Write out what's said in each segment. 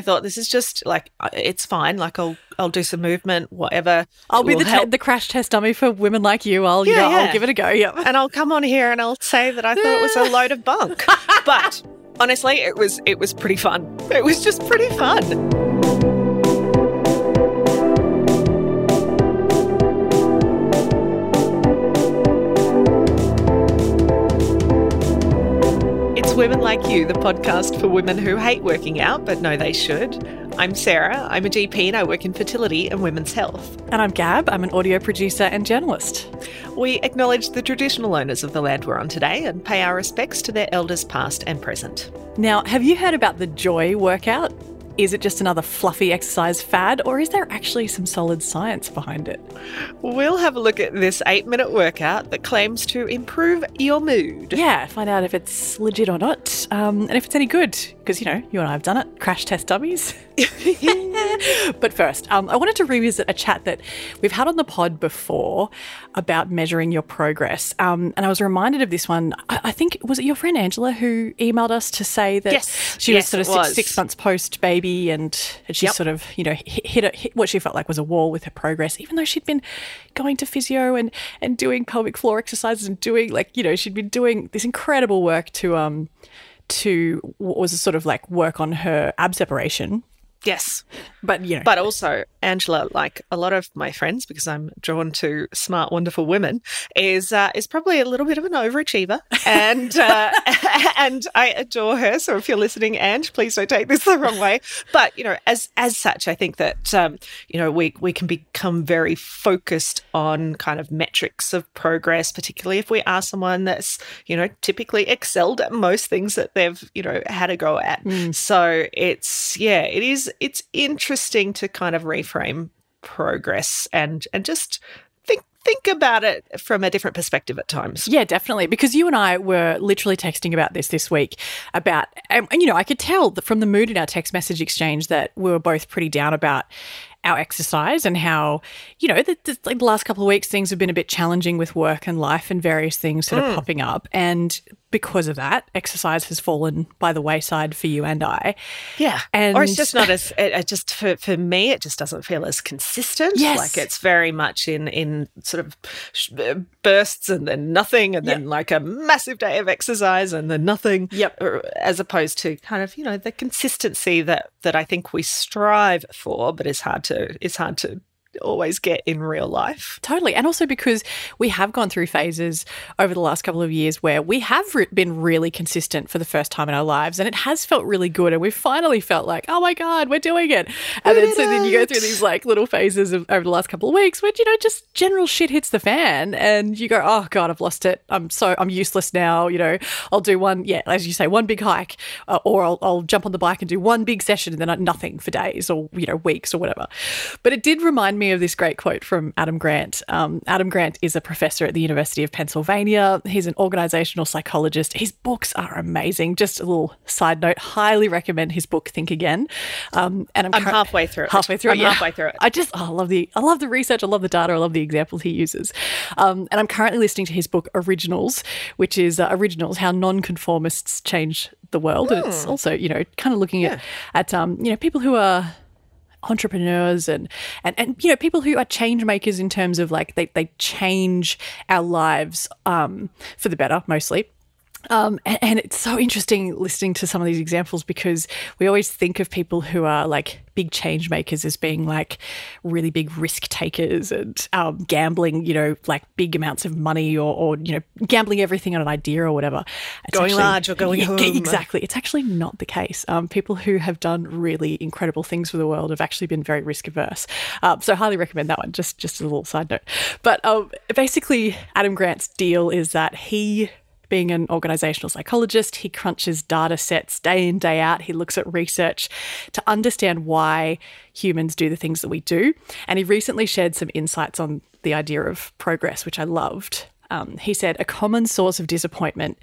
I thought this is just like uh, it's fine. Like I'll I'll do some movement, whatever. I'll be the, the crash test dummy for women like you. I'll, yeah, Yeah, I'll give it a go. Yep. and I'll come on here and I'll say that I thought it was a load of bunk. but honestly, it was it was pretty fun. It was just pretty fun. Women Like You, the podcast for women who hate working out but know they should. I'm Sarah. I'm a GP and I work in fertility and women's health. And I'm Gab. I'm an audio producer and journalist. We acknowledge the traditional owners of the land we're on today and pay our respects to their elders past and present. Now, have you heard about the Joy workout? Is it just another fluffy exercise fad, or is there actually some solid science behind it? We'll have a look at this eight minute workout that claims to improve your mood. Yeah, find out if it's legit or not, um, and if it's any good. Because, you know, you and I have done it crash test dummies. but first, um, I wanted to revisit a chat that we've had on the pod before about measuring your progress. Um, and I was reminded of this one. I, I think, was it your friend Angela who emailed us to say that Yes. she Yes, was sort of six, was. six months post baby and, and she Yep. sort of, you know, hit, hit, a, hit what she felt like was a wall with her progress, even though she'd been going to physio and, and doing pelvic floor exercises and doing, like, you know, she'd been doing this incredible work to, um, to what was a sort of like work on her ab separation. Yes. But, know, But also, Angela, like a lot of my friends, because I'm drawn to smart, wonderful women, is uh, is probably a little bit of an overachiever, and uh, and I adore her. So if you're listening, Ange, please don't take this the wrong way. But you know, as as such, I think that um, you know we we can become very focused on kind of metrics of progress, particularly if we are someone that's you know typically excelled at most things that they've you know had a go at. So it's yeah, it is it's interesting to kind of reframe progress and and just think think about it from a different perspective at times. Yeah, definitely. Because you and I were literally texting about this this week about, and, and, you know, I could tell that from the mood in our text message exchange that we were both pretty down about our exercise and how, you know, the, the, like the last couple of weeks things have been a bit challenging with work and life and various things sort of mm. popping up. And because of that, exercise has fallen by the wayside for you and I. Yeah, And- or it's just not as it, it just for for me, it just doesn't feel as consistent. Yes. like it's very much in in sort of uh, bursts and then nothing, and then like a massive day of exercise and then nothing. Yep. as opposed to kind of you know the consistency that that I think we strive for, but it's hard to it's hard to always get in real life. Totally. And also because we have gone through phases over the last couple of years where we have re- been really consistent for the first time in our lives and it has felt really good. And we've finally felt like, oh my God, we're doing it. And then, so then you go through these like little phases of, over the last couple of weeks where, you know, just general shit hits the fan and you go, oh God, I've lost it. I'm so, I'm useless now. You know, I'll do one, yeah, as you say, one big hike uh, or I'll, I'll jump on the bike and do one big session and then nothing for days or, you know, weeks or whatever. But it did remind me of this great quote from Adam Grant. Um, Adam Grant is a professor at the University of Pennsylvania. He's an organizational psychologist. His books are amazing. Just a little side note: highly recommend his book Think Again. Um, and I'm, I'm cur- halfway through it. Halfway through. I'm yeah. halfway through it. I just oh, I love the I love the research. I love the data. I love the examples he uses. Um, and I'm currently listening to his book Originals, which is uh, Originals: How Nonconformists Change the World. And it's also you know kind of looking at at um, you know people who are entrepreneurs and, and and you know people who are change makers in terms of like they, they change our lives um, for the better mostly um, and, and it's so interesting listening to some of these examples because we always think of people who are like big change makers as being like really big risk takers and um, gambling, you know, like big amounts of money or, or, you know, gambling everything on an idea or whatever. It's Going large or going Yeah, home. Exactly. It's actually not the case. Um, people who have done really incredible things for the world have actually been very risk averse. Um, so, highly recommend that one. Just just as a little side note. But um, basically, Adam Grant's deal is that he being an organizational psychologist, he crunches data sets day in, day out. He looks at research to understand why humans do the things that we do. And he recently shared some insights on the idea of progress, which I loved. Um, he said a common source of disappointment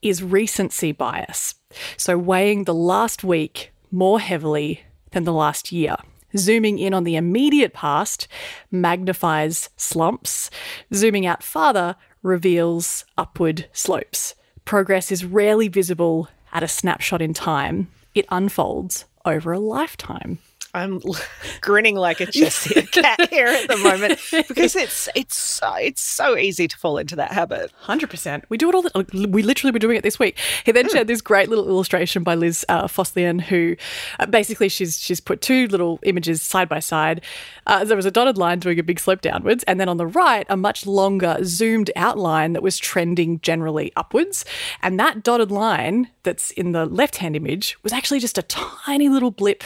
is recency bias. So, weighing the last week more heavily than the last year. Zooming in on the immediate past magnifies slumps. Zooming out farther reveals upward slopes. Progress is rarely visible at a snapshot in time, it unfolds over a lifetime. I'm grinning like a Cheshire cat here at the moment because it's it's so, it's so easy to fall into that habit. Hundred percent. We do it all. The, we literally were doing it this week. He then mm. shared this great little illustration by Liz uh, Fosslien, who uh, basically she's she's put two little images side by side. Uh, there was a dotted line doing a big slope downwards, and then on the right a much longer zoomed outline that was trending generally upwards. And that dotted line that's in the left hand image was actually just a tiny little blip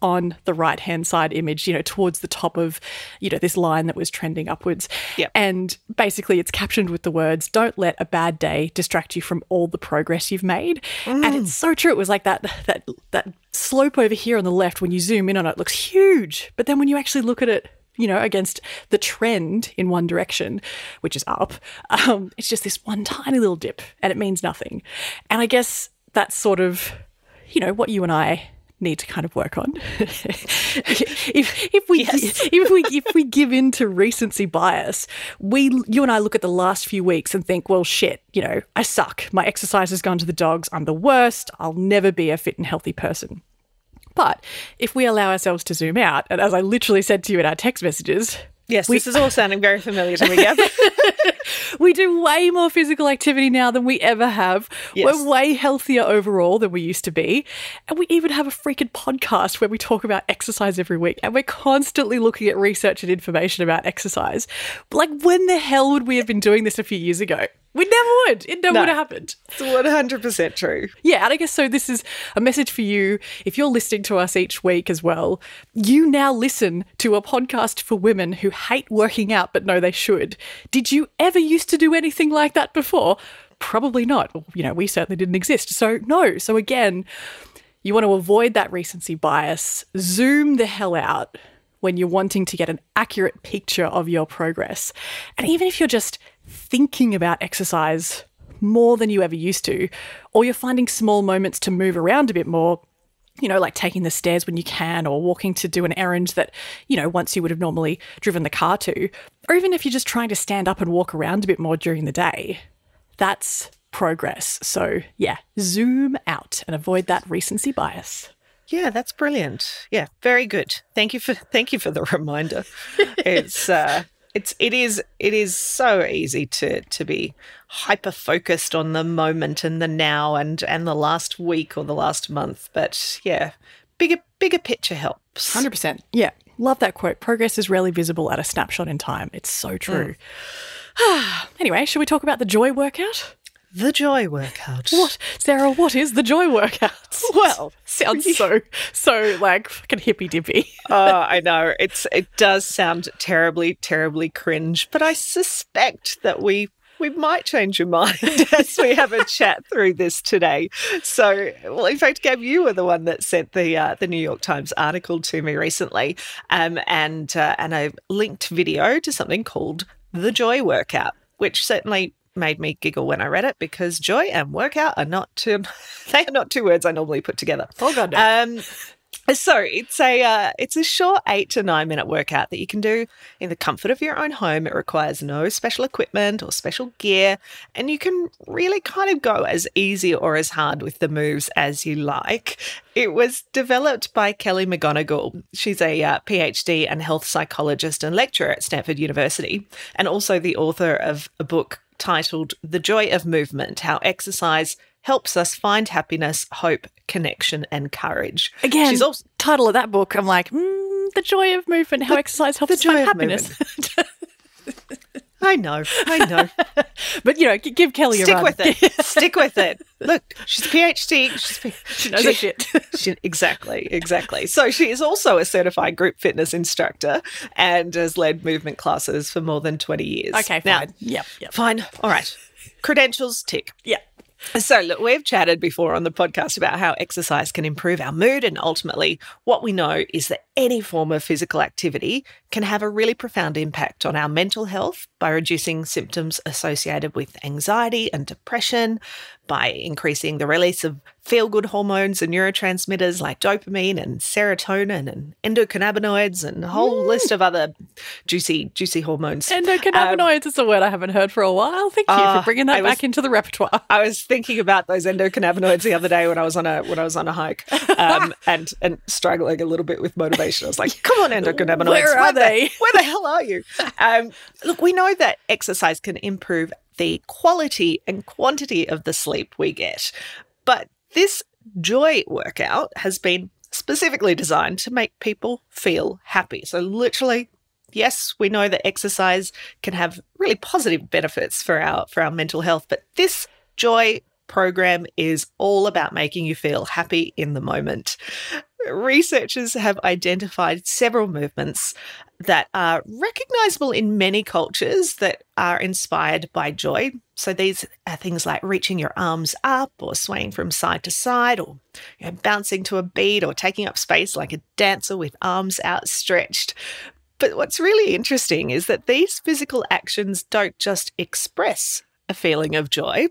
on the right hand side image, you know, towards the top of, you know, this line that was trending upwards. Yep. And basically it's captioned with the words, don't let a bad day distract you from all the progress you've made. Mm. And it's so true. It was like that that that slope over here on the left, when you zoom in on it, looks huge. But then when you actually look at it, you know, against the trend in one direction, which is up, um, it's just this one tiny little dip and it means nothing. And I guess that's sort of, you know, what you and I need to kind of work on. if, if we yes. if we if we give in to recency bias, we you and I look at the last few weeks and think, well, shit, you know, I suck. My exercise has gone to the dogs. I'm the worst. I'll never be a fit and healthy person. But if we allow ourselves to zoom out, and as I literally said to you in our text messages, Yes, we, this is all sounding very familiar to me. we do way more physical activity now than we ever have. Yes. We're way healthier overall than we used to be. And we even have a freaking podcast where we talk about exercise every week. And we're constantly looking at research and information about exercise. Like, when the hell would we have been doing this a few years ago? We never would. It never no, would have happened. It's 100% true. Yeah. And I guess so. This is a message for you. If you're listening to us each week as well, you now listen to a podcast for women who hate working out but know they should. Did you ever used to do anything like that before? Probably not. You know, we certainly didn't exist. So, no. So, again, you want to avoid that recency bias, zoom the hell out when you're wanting to get an accurate picture of your progress. And even if you're just thinking about exercise more than you ever used to, or you're finding small moments to move around a bit more, you know, like taking the stairs when you can, or walking to do an errand that, you know, once you would have normally driven the car to, or even if you're just trying to stand up and walk around a bit more during the day, that's progress. So, yeah, zoom out and avoid that recency bias. Yeah, that's brilliant. Yeah, very good. Thank you for thank you for the reminder. it's uh it's it is it is so easy to to be hyper focused on the moment and the now and and the last week or the last month but yeah bigger bigger picture helps 100% yeah love that quote progress is rarely visible at a snapshot in time it's so true mm. anyway should we talk about the joy workout the joy workout. What, Sarah? What is the joy workout? Well, sounds so so like fucking hippy dippy. oh, I know it's it does sound terribly terribly cringe, but I suspect that we we might change your mind as we have a chat through this today. So, well, in fact, Gab, you were the one that sent the uh, the New York Times article to me recently, um, and uh, and a linked video to something called the Joy Workout, which certainly made me giggle when I read it because joy and workout are not two they are not two words I normally put together. Oh god. No. Um so it's a uh, it's a short eight to nine minute workout that you can do in the comfort of your own home. It requires no special equipment or special gear, and you can really kind of go as easy or as hard with the moves as you like. It was developed by Kelly McGonigal. She's a uh, PhD and health psychologist and lecturer at Stanford University, and also the author of a book titled The Joy of Movement How Exercise Helps Us Find Happiness, Hope, Connection, and Courage. Again, she's also title of that book, I'm like, mm, The Joy of Movement How the, Exercise Helps Us Find Happiness. I know, I know. but you know, give Kelly Stick a run. Stick with it. Stick with it. Look, she's a PhD. She's, she knows she, her shit. She, exactly, exactly. So she is also a certified group fitness instructor and has led movement classes for more than twenty years. Okay, fine. Now, yep, yep. Fine. All right. Credentials tick. Yeah. So, look, we've chatted before on the podcast about how exercise can improve our mood, and ultimately, what we know is that any form of physical activity can have a really profound impact on our mental health by reducing symptoms associated with anxiety and depression, by increasing the release of feel good hormones and neurotransmitters like dopamine and serotonin and endocannabinoids and a whole mm. list of other juicy, juicy hormones. Endocannabinoids um, is a word I haven't heard for a while. Thank you uh, for bringing that was, back into the repertoire. I was thinking about those endocannabinoids the other day when I was on a when I was on a hike um, and and struggling a little bit with motivation. I was like, "Come on, endocannabinoids, where are they? Where the hell are you?" Um, look, we know that exercise can improve the quality and quantity of the sleep we get. But this joy workout has been specifically designed to make people feel happy. So, literally, yes, we know that exercise can have really positive benefits for our for our mental health, but this joy program is all about making you feel happy in the moment. Researchers have identified several movements that are recognizable in many cultures that are inspired by joy. So these are things like reaching your arms up or swaying from side to side or you know, bouncing to a beat or taking up space like a dancer with arms outstretched. But what's really interesting is that these physical actions don't just express a feeling of joy,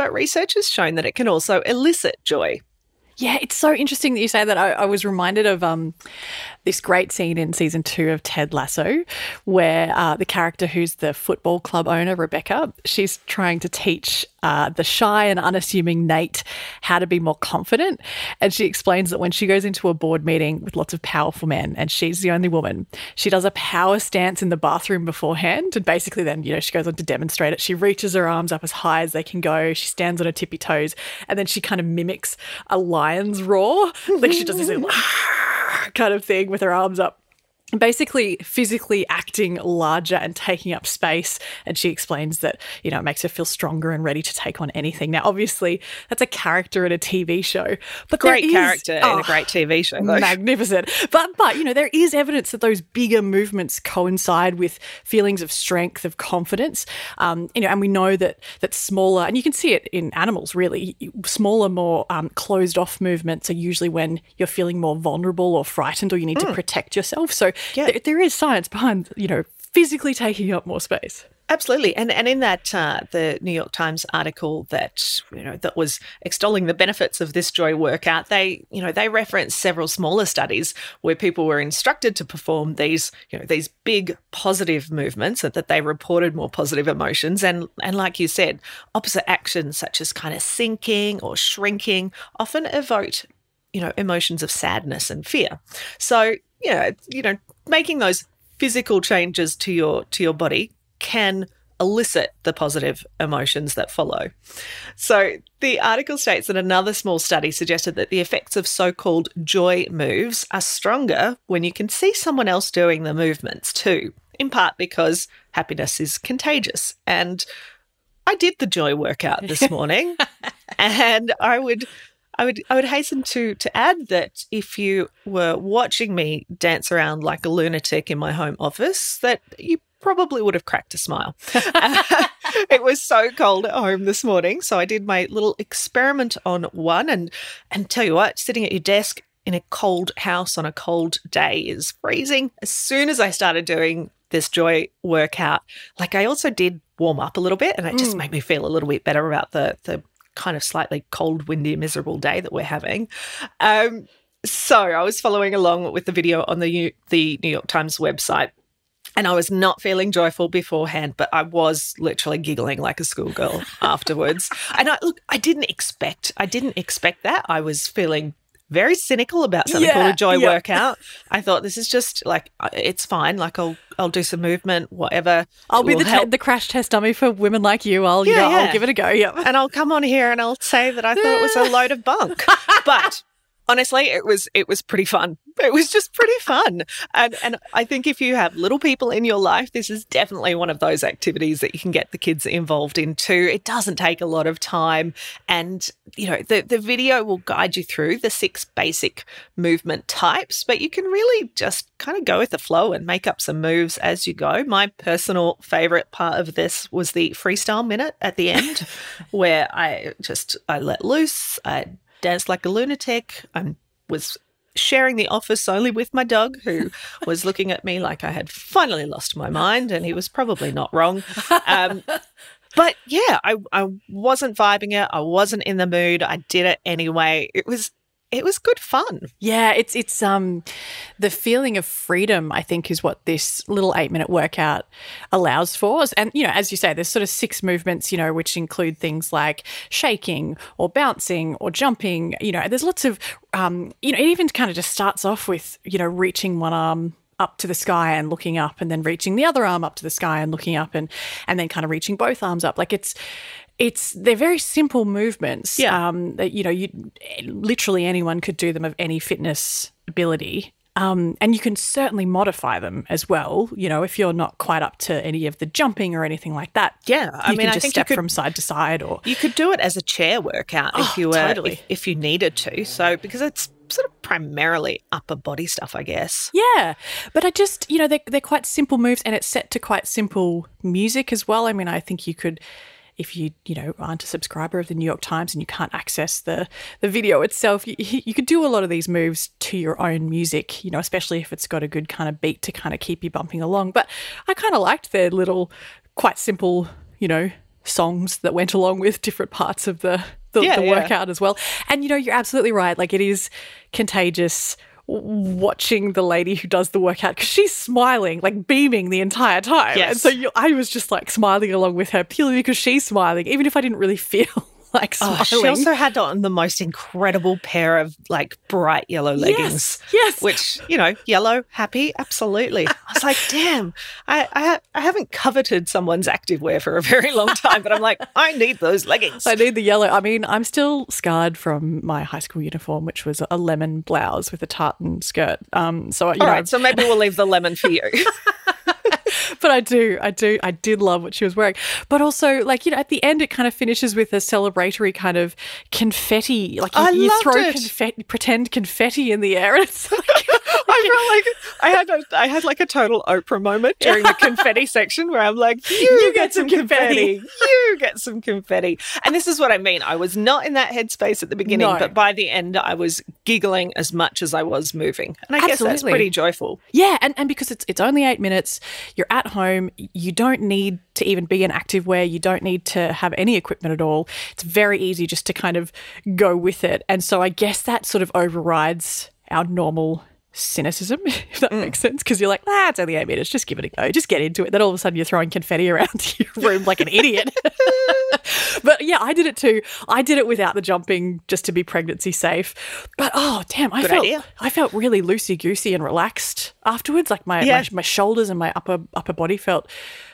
but research has shown that it can also elicit joy. Yeah, it's so interesting that you say that. I, I was reminded of um, this great scene in season two of Ted Lasso, where uh, the character who's the football club owner, Rebecca, she's trying to teach uh, the shy and unassuming Nate how to be more confident. And she explains that when she goes into a board meeting with lots of powerful men and she's the only woman, she does a power stance in the bathroom beforehand. And basically, then, you know, she goes on to demonstrate it. She reaches her arms up as high as they can go. She stands on her tippy toes and then she kind of mimics a lion's roar. like she does this kind of thing with her arms up basically physically acting larger and taking up space and she explains that you know it makes her feel stronger and ready to take on anything now obviously that's a character in a tv show but great is, character oh, in a great tv show though. magnificent but but you know there is evidence that those bigger movements coincide with feelings of strength of confidence um, you know and we know that that smaller and you can see it in animals really smaller more um, closed off movements are usually when you're feeling more vulnerable or frightened or you need mm. to hmm. protect yourself so yeah. There, there is science behind, you know, physically taking up more space. Absolutely, and and in that uh, the New York Times article that you know that was extolling the benefits of this joy workout, they you know they referenced several smaller studies where people were instructed to perform these you know these big positive movements and that they reported more positive emotions and and like you said, opposite actions such as kind of sinking or shrinking often evoke you know emotions of sadness and fear. So yeah, you know making those physical changes to your to your body can elicit the positive emotions that follow. So, the article states that another small study suggested that the effects of so called joy moves are stronger when you can see someone else doing the movements too, in part because happiness is contagious. And I did the joy workout this morning, and I would I would I would hasten to to add that if you were watching me dance around like a lunatic in my home office, that you probably would have cracked a smile. it was so cold at home this morning, so I did my little experiment on one and and tell you what, sitting at your desk in a cold house on a cold day is freezing. As soon as I started doing this joy workout, like I also did warm up a little bit and it just mm. made me feel a little bit better about the the kind of slightly cold, windy, miserable day that we're having. Um, so I was following along with the video on the New, the New York Times website. And I was not feeling joyful beforehand, but I was literally giggling like a schoolgirl afterwards. And I look, I didn't expect, I didn't expect that. I was feeling very cynical about something yeah, called a joy yeah. workout. I thought this is just like uh, it's fine. Like I'll I'll do some movement, whatever. I'll be the te- the crash test dummy for women like you. I'll yeah, I'll give it a go. Yep. And I'll come on here and I'll say that I thought it was a load of bunk. but honestly, it was it was pretty fun. It was just pretty fun. And and I think if you have little people in your life, this is definitely one of those activities that you can get the kids involved in too. It doesn't take a lot of time and you know, the the video will guide you through the six basic movement types, but you can really just kind of go with the flow and make up some moves as you go. My personal favorite part of this was the freestyle minute at the end where I just I let loose, I danced like a lunatic. I was sharing the office only with my dog, who was looking at me like I had finally lost my mind, and he was probably not wrong. Um, but yeah, I, I wasn't vibing it. I wasn't in the mood. I did it anyway. It was it was good fun. Yeah, it's it's um the feeling of freedom I think is what this little 8-minute workout allows for. And you know, as you say there's sort of six movements, you know, which include things like shaking or bouncing or jumping, you know, there's lots of um you know, it even kind of just starts off with, you know, reaching one arm up to the sky and looking up and then reaching the other arm up to the sky and looking up and and then kind of reaching both arms up like it's it's they're very simple movements. Yeah. Um, that you know, you literally anyone could do them of any fitness ability. Um, and you can certainly modify them as well. You know, if you're not quite up to any of the jumping or anything like that. Yeah, I you mean, can I just think step could, from side to side, or you could do it as a chair workout if Oh, you were totally. if, if you needed to. So because it's sort of primarily upper body stuff, I guess. Yeah, but I just you know they're they're quite simple moves, and it's set to quite simple music as well. I mean, I think you could. If you you know aren't a subscriber of the New York Times and you can't access the the video itself, you, you could do a lot of these moves to your own music. You know, especially if it's got a good kind of beat to kind of keep you bumping along. But I kind of liked their little, quite simple, you know, songs that went along with different parts of the the, Yeah, the yeah. workout as well. And you know, you're absolutely right. Like it is contagious watching the lady who does the workout because she's smiling, like beaming the entire time. Yes. And so you, I was just like smiling along with her purely because she's smiling, even if I didn't really feel like smiling. Oh, she also had on the most incredible pair of like bright yellow leggings. Yes, yes. Which, you know, yellow, happy, absolutely. I was like, damn, I, I, I haven't coveted someone's activewear for a very long time, but I'm like, I need those leggings. I need the yellow. I mean, I'm still scarred from my high school uniform, which was a lemon blouse with a tartan skirt. Um, so you All know, right, so maybe we'll leave the lemon for you. but I do, I do, I did love what she was wearing. But also, like you know, at the end, it kind of finishes with a celebratory kind of confetti. Like you, you throw it. confetti, pretend confetti in the air, and it's like, I felt like I had a, I had like a total Oprah moment during the confetti section where I'm like, you, You get, some confetti. you get some confetti. And this is what I mean. I was not in that headspace at the beginning, No. but by the end, I was giggling as much as I was moving. And I guess that's Absolutely. pretty joyful. Yeah, and, and because it's it's only eight minutes, you're at home. You don't need to even be in active wear. You don't need to have any equipment at all. It's very easy just to kind of go with it. And so I guess that sort of overrides our normal cynicism, if that makes sense. Because you're like, ah, it's only eight minutes. Just give it a go. Just get into it. Then all of a sudden you're throwing confetti around your room like an idiot. but yeah, I did it too. I did it without the jumping just to be pregnancy safe. But oh damn, I Good felt idea. I felt really loosey goosey and relaxed afterwards. Like my, Yeah. my my shoulders and my upper upper body felt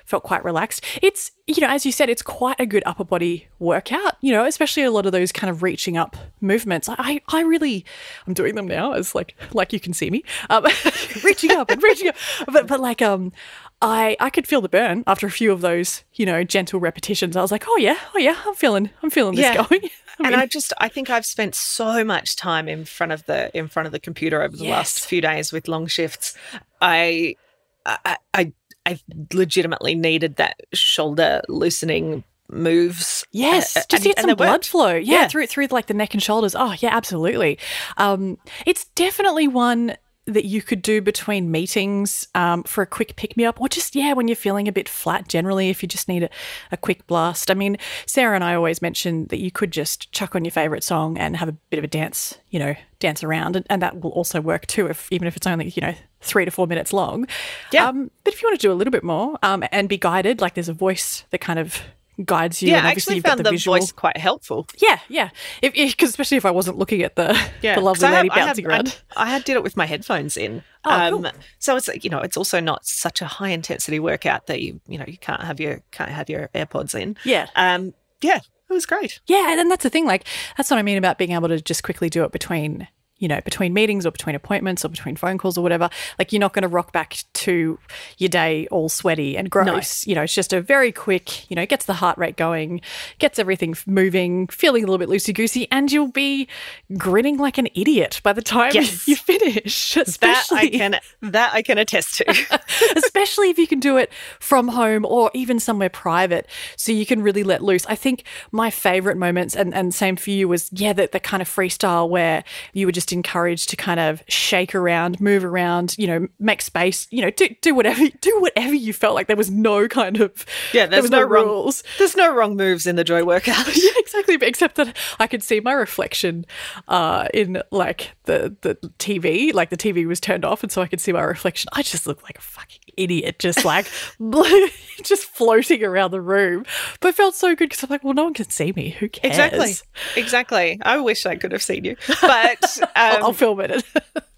felt quite relaxed. It's you know, as you said, it's quite a good upper body workout. You know, especially a lot of those kind of reaching up movements. I I really I'm doing them now as like like you can see me um, reaching up and reaching up, but but like um. I, I could feel the burn after a few of those, you know, gentle repetitions. I was like, oh yeah, oh yeah, I'm feeling, I'm feeling this going. I and mean, I just I think I've spent so much time in front of the in front of the computer over the Yes. last few days with long shifts. I I I, I legitimately needed that shoulder loosening moves. Yes, Uh, just and- get some blood worked. flow. Yeah, Yeah. through through like the neck and shoulders. Oh, yeah, absolutely. Um, it's definitely one that you could do between meetings um, for a quick pick me up, or just yeah, when you're feeling a bit flat. Generally, if you just need a, a quick blast. I mean, Sarah and I always mention that you could just chuck on your favorite song and have a bit of a dance. You know, dance around, and, and that will also work too. If even if it's only you know three to four minutes long. Yeah. Um, but if you want to do a little bit more um, and be guided, like there's a voice that kind of guides you. Yeah, I actually found the, the, voice quite helpful. Yeah, yeah. If because especially if I wasn't looking at the Yeah, the lovely lady have- I bouncing have- around. I, I had did it with my headphones in. Oh, cool. So it's you know it's also not such a high intensity workout that you you know you can't have your can't have your AirPods in. yeah, Um. Yeah, it was great. yeah, and that's the thing. Like that's what I mean about being able to just quickly do it between you know between meetings or between appointments or between phone calls or whatever. Like you're not going to rock back to your day all sweaty and gross. You know, it's just a very quick. You know, gets the heart rate going, gets everything moving, feeling a little bit loosey goosey, and you'll be grinning like an idiot by the time Yes. you finish. That I can that I can attest to. especially if you can do it from home or even somewhere private so you can really let loose. I think my favorite moments, and, and same for you, was yeah, the, the kind of freestyle where you were just just encouraged to kind of shake around, move around, you know, make space, you know, do, do whatever do whatever you felt like. There was no kind of yeah, there there's was no, no, wrong rules. There's no wrong moves in the joy workout. Yeah, exactly. Except that I could see my reflection uh, in like the the TV, like the TV was turned off, and so I could see my reflection. I just looked like a fucking idiot, just like just floating around the room. But it felt so good because I'm like, well, no one can see me. Who cares? Exactly. Exactly. I wish I could have seen you, but I'll, I'll film it.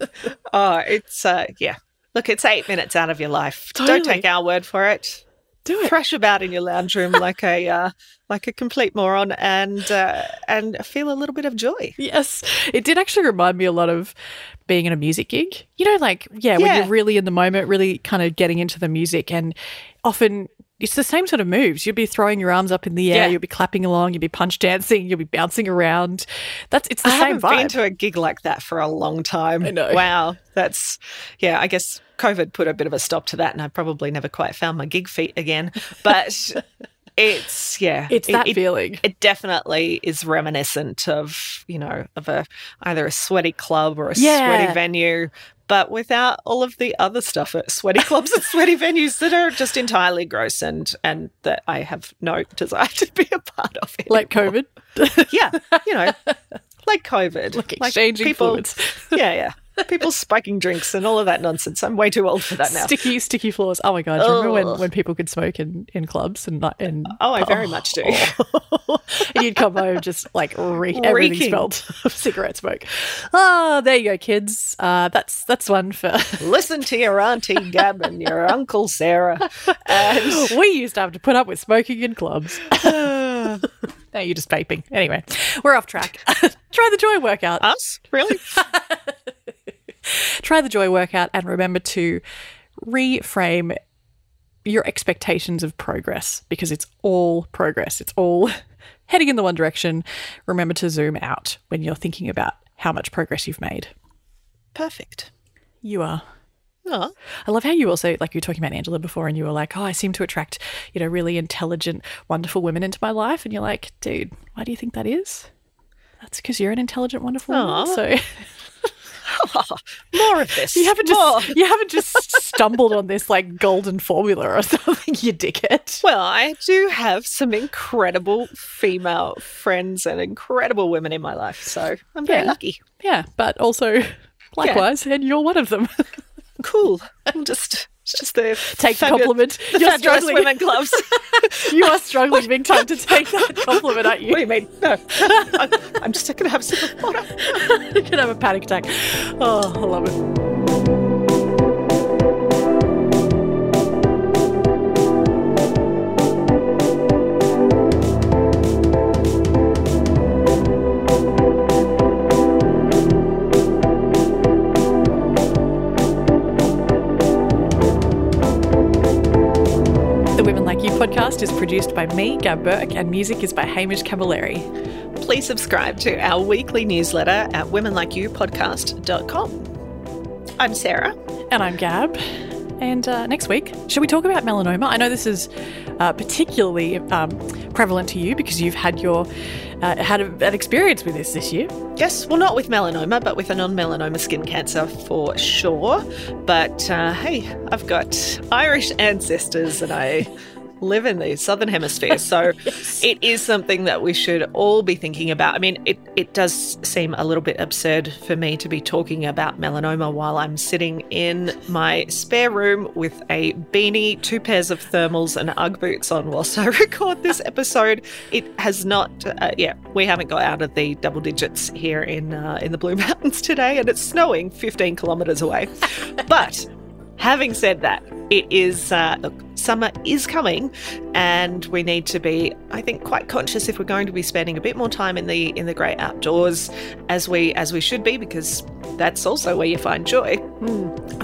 oh, it's uh, yeah. Look, it's eight minutes out of your life. Don't take our word for it. Do it. Thrash about in your lounge room like a uh, like a complete moron, and uh, and feel a little bit of joy. Yes, it did actually remind me a lot of being in a music gig. You know, like yeah, when you're really in the moment, really kind of getting into the music, and often it's the same sort of moves. You'll be throwing your arms up in the air, Yeah. you'll be clapping along, you'll be punch dancing, you'll be bouncing around. That's it's the I same haven't been to a gig like that for a long time. I know. Wow, that's yeah. I guess COVID put a bit of a stop to that, and I probably never quite found my gig feet again. But it's yeah, it's it- that it, feeling. it definitely is reminiscent of you know of a either a sweaty club or a Yeah. sweaty venue but without all of the other stuff at sweaty clubs and sweaty venues that are just entirely gross and and that I have no desire to be a part of it. like COVID, yeah, you know, like COVID, like exchanging people, fluids, Yeah, yeah. People spiking drinks and all of that nonsense. I'm way too old for that now. sticky, sticky floors. Oh my god! Do you remember when, when people could smoke in, in clubs and not and Oh, I very much do. and you'd come home just like reek, everything smelled of cigarette smoke. Ah, there you go, kids. Uh, that's that's one for. Listen to your auntie Gab and your uncle Sarah. And we used to have to put up with smoking in clubs. now you're just vaping. Anyway, we're off track. Try the joy workout. us? Really? Try the joy workout and remember to reframe your expectations of progress because it's all progress. It's all heading in the one direction. Remember to zoom out when you're thinking about how much progress you've made. Perfect. You are. Oh, I love how you also like you were talking about Angela before, and you were like, "Oh, I seem to attract you know really intelligent, wonderful women into my life," and you're like, "Dude, why do you think that is?" That's because you're an intelligent, wonderful Aw. woman. So more of this. you haven't More. just you haven't just stumbled on this like golden formula or something, you dickhead. Well, I do have some incredible female friends and incredible women in my life, so I'm very Yeah. lucky. Yeah, but also likewise, and you're one of them. Cool. I'm just, just the Take the compliment. The You're struggling. women clubs. you are struggling big time to take that compliment, aren't you? what do you mean? No, I'm, I'm just going to have a sip of water. you can have a panic attack. Oh, I love it. Podcast is produced by me, Gab Burke, and music is by Hamish Camilleri. Please subscribe to our weekly newsletter at womenlikeyou.podcast.com. I'm Sarah. And I'm Gab. And uh, next week, shall we talk about melanoma? I know this is uh, particularly um, prevalent to you because you've had your uh, had a, an experience with this this year. Yes, well, not with melanoma, but with a non melanoma skin cancer for sure. But uh, hey, I've got Irish ancestors and I live in the southern hemisphere. So it is something that we should all be thinking about. I mean, it, it does seem a little bit absurd for me to be talking about melanoma while I'm sitting in my spare room with a beanie, two pairs of thermals, and Ugg boots on whilst I record this episode. It has not, uh, yeah, we haven't got out of the double digits here in uh, in the Blue Mountains today, and it's snowing 15 kilometres away. but Having said that, it is uh, look, summer is coming, and we need to be, I think, quite conscious if we're going to be spending a bit more time in the in the great outdoors, as we as we should be, because that's also where you find joy.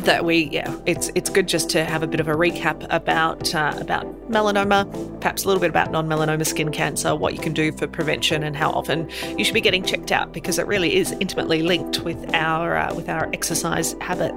That we, yeah, it's it's good just to have a bit of a recap about uh, about melanoma, perhaps a little bit about non-melanoma skin cancer, what you can do for prevention, and how often you should be getting checked out, because it really is intimately linked with our uh, with our exercise habit.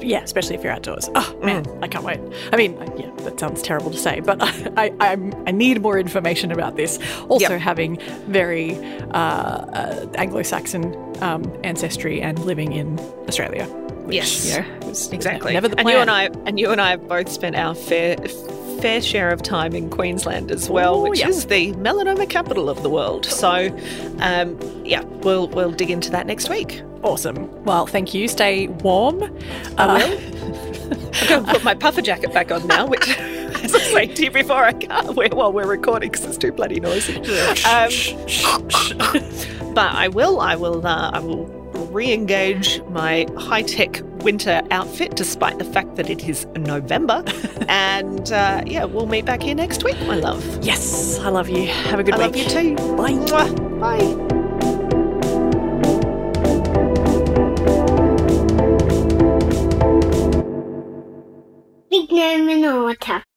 Yeah, especially if you're outdoors. Oh man, I can't wait. I mean, yeah, that sounds terrible to say, but I, I, I'm, I need more information about this. Also, Yep. having very uh, uh, Anglo-Saxon um, ancestry and living in Australia. Which, Yes. you know, was Exactly. never the plan. and you and I and you and I have both spent our fair fair share of time in Queensland as well, Ooh, which yeah. is the melanoma capital of the world. So, um, yeah, we'll we'll dig into that next week. Awesome. Well, thank you. Stay warm. I Uh, will. I'm going to put my puffer jacket back on now, which, as I was saying to you before, I can't wear while we're recording because it's too bloody noisy. Um, but I will, I will, uh, I will re-engage my high-tech winter outfit, despite the fact that it is November. and uh, yeah, we'll meet back here next week, my love. yes, I love you. Have a good I week. love you too. Bye. Bye. Water.